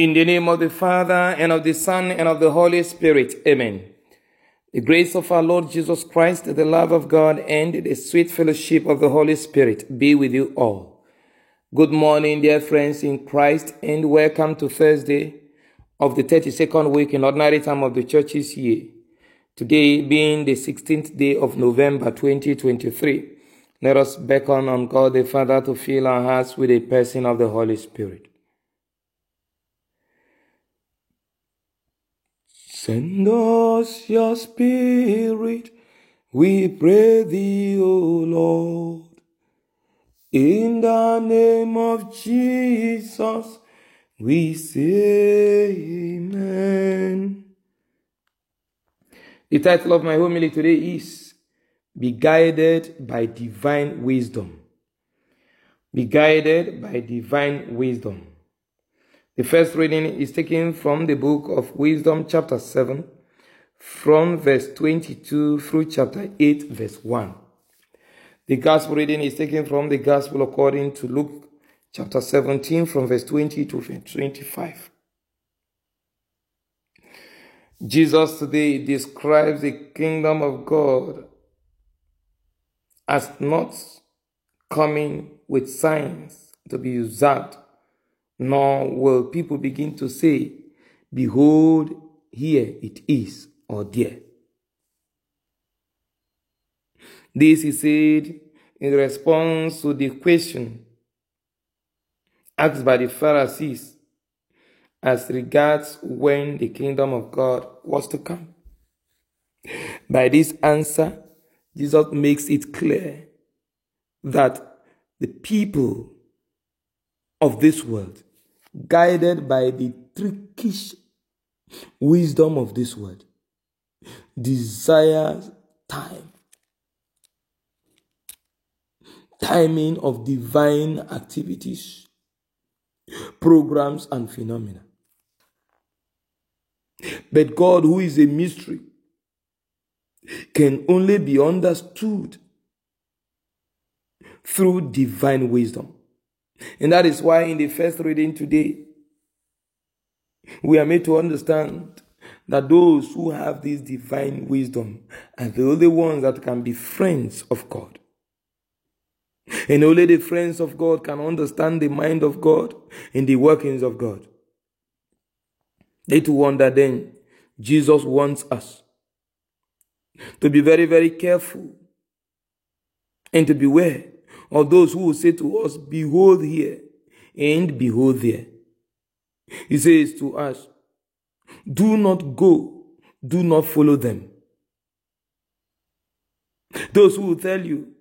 In the name of the Father, and of the Son, and of the Holy Spirit. Amen. The grace of our Lord Jesus Christ, the love of God, and the sweet fellowship of the Holy Spirit be with you all. Good morning, dear friends in Christ, and welcome to Thursday of the 32nd week in ordinary time of the church's year. Today being the 16th day of November 2023. Let us beckon on God the Father to fill our hearts with the person of the Holy Spirit. Send us your spirit, we pray thee, O Lord. In the name of Jesus, we say amen. The title of my homily today is Be Guided by Divine Wisdom. Be guided by divine wisdom. The first reading is taken from the book of Wisdom, chapter 7, from verse 22 through chapter 8, verse 1. The gospel reading is taken from the gospel according to Luke, chapter 17, from verse 20 to verse 25. Jesus today describes the kingdom of God as not coming with signs to be observed nor will people begin to say, Behold, here it is, or there. This is said in response to the question asked by the Pharisees as regards when the kingdom of God was to come. By this answer, Jesus makes it clear that the people of this world guided by the trickish wisdom of this world, desires time, timing of divine activities, programs, and phenomena. But God, who is a mystery, can only be understood through divine wisdom. And that is why in the first reading today, we are made to understand that those who have this divine wisdom are the only ones that can be friends of God. And only the friends of God can understand the mind of God and the workings of God. They to wonder then, Jesus wants us to be very, very careful and to beware of those who will say to us, Behold here and behold there. He says to us, Do not go, do not follow them. Those who will tell you,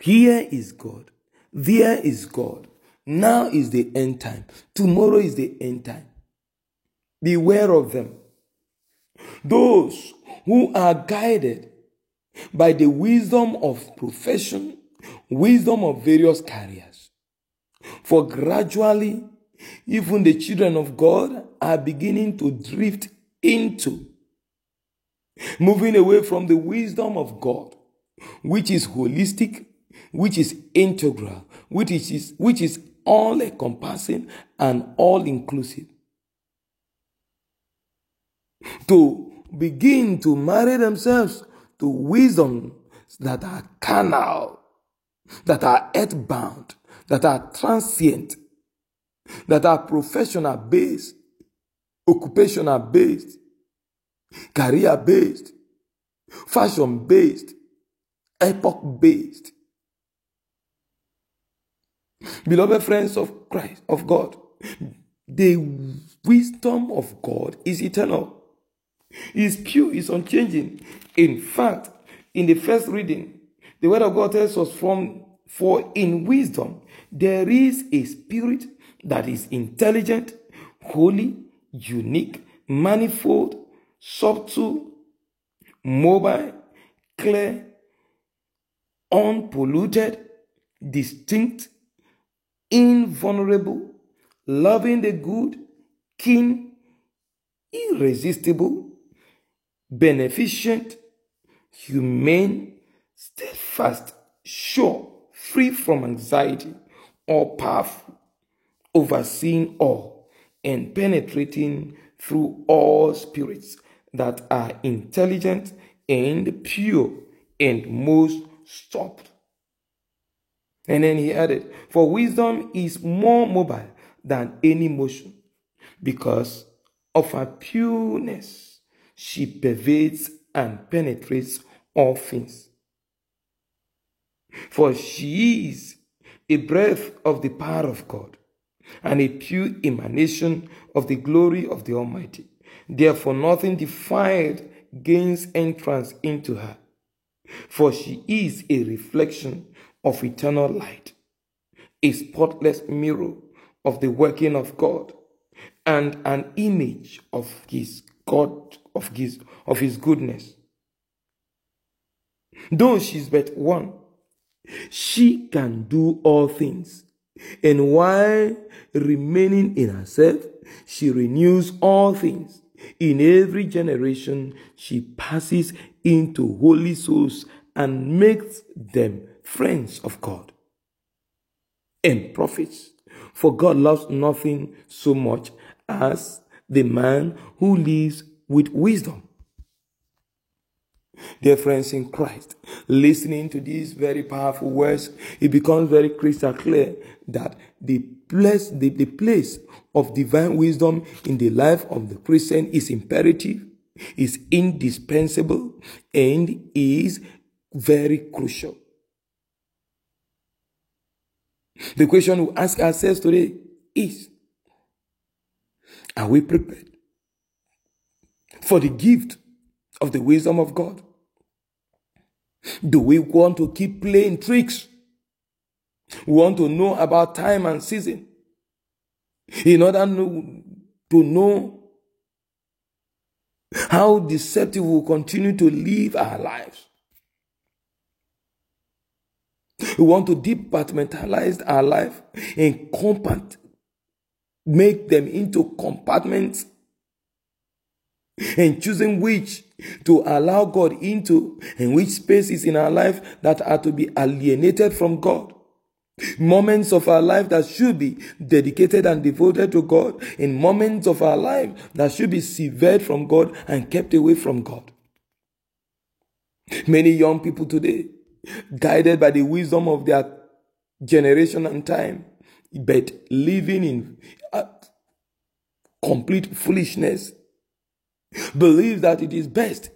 Here is God, there is God, now is the end time, tomorrow is the end time. Beware of them. Those who are guided by the wisdom of profession wisdom of various carriers. For gradually, even the children of God are beginning to drift into moving away from the wisdom of God, which is holistic, which is integral, which is, which is all encompassing and all inclusive. To begin to marry themselves to wisdom that are carnal, that are earthbound, that are transient, that are professional based, occupational based, career based, fashion based, epoch based. Beloved friends of Christ, of God, the wisdom of God is eternal, is pure, is unchanging. In fact, in the first reading, the word of God tells us from for in wisdom there is a spirit that is intelligent, holy, unique, manifold, subtle, mobile, clear, unpolluted, distinct, invulnerable, loving the good, keen, irresistible, beneficent, humane, steadfast, sure, free from anxiety, all powerful, overseeing all, and penetrating through all spirits that are intelligent and pure and most stopped. And then he added, For wisdom is more mobile than any motion, because of her pureness she pervades and penetrates all things. For she is a breath of the power of God and a pure emanation of the glory of the Almighty. Therefore, nothing defiled gains entrance into her, for she is a reflection of eternal light, a spotless mirror of the working of God, and an image of his God, of his, of his goodness. Though she is but one, she can do all things. And while remaining in herself, she renews all things. In every generation, she passes into holy souls and makes them friends of God and prophets. For God loves nothing so much as the man who lives with wisdom. Dear friends in Christ, listening to these very powerful words, it becomes very crystal clear that the place, the, the place of divine wisdom in the life of the Christian is imperative, is indispensable, and is very crucial. The question we ask ourselves today is Are we prepared for the gift of the wisdom of God? Do we want to keep playing tricks? We want to know about time and season in order to know how deceptive we continue to live our lives. We want to departmentalize our life and compact, make them into compartments and choosing which to allow God into and which spaces in our life that are to be alienated from God. Moments of our life that should be dedicated and devoted to God, in moments of our life that should be severed from God and kept away from God. Many young people today, guided by the wisdom of their generation and time, but living in uh, complete foolishness believe that it is best.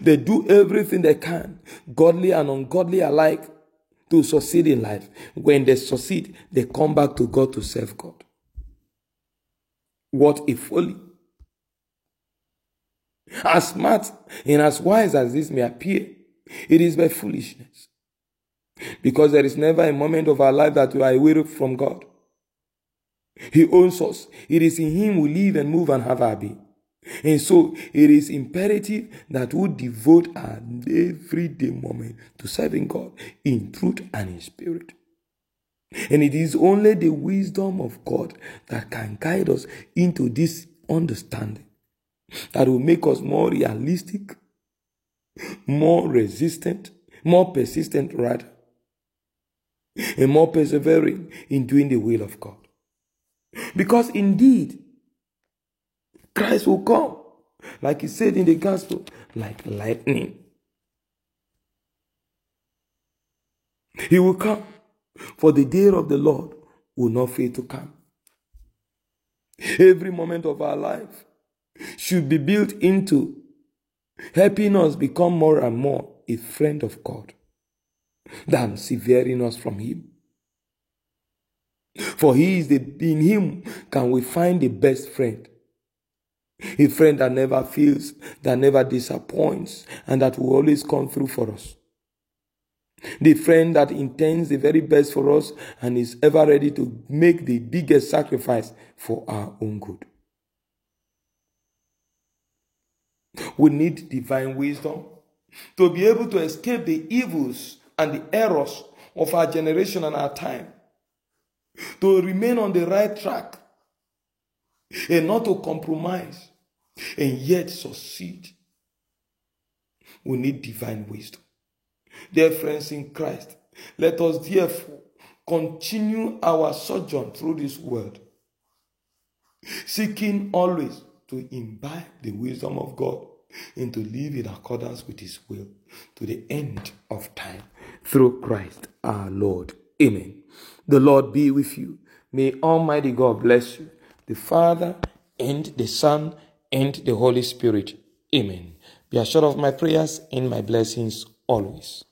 They do everything they can, godly and ungodly alike, to succeed in life. When they succeed, they come back to God to serve God. What a folly. As smart and as wise as this may appear, it is by foolishness. Because there is never a moment of our life that we are away from God. He owns us. It is in Him we live and move and have our being. And so it is imperative that we devote our everyday moment to serving God in truth and in spirit. And it is only the wisdom of God that can guide us into this understanding that will make us more realistic, more resistant, more persistent, rather, and more persevering in doing the will of God. Because indeed, Christ will come, like he said in the gospel, like lightning. He will come, for the day of the Lord will not fail to come. Every moment of our life should be built into helping us become more and more a friend of God than severing us from Him. For He is the in Him can we find the best friend a friend that never fails, that never disappoints, and that will always come through for us. The friend that intends the very best for us and is ever ready to make the biggest sacrifice for our own good. We need divine wisdom to be able to escape the evils and the errors of our generation and our time, to remain on the right track and not to compromise and yet succeed. We need divine wisdom. Dear friends in Christ, let us therefore continue our sojourn through this world seeking always to imbibe the wisdom of God and to live in accordance with His will to the end of time through Christ our Lord. Amen. The Lord be with you. May Almighty God bless you, the Father and the Son and the Holy Spirit. Amen. Be assured of my prayers and my blessings always.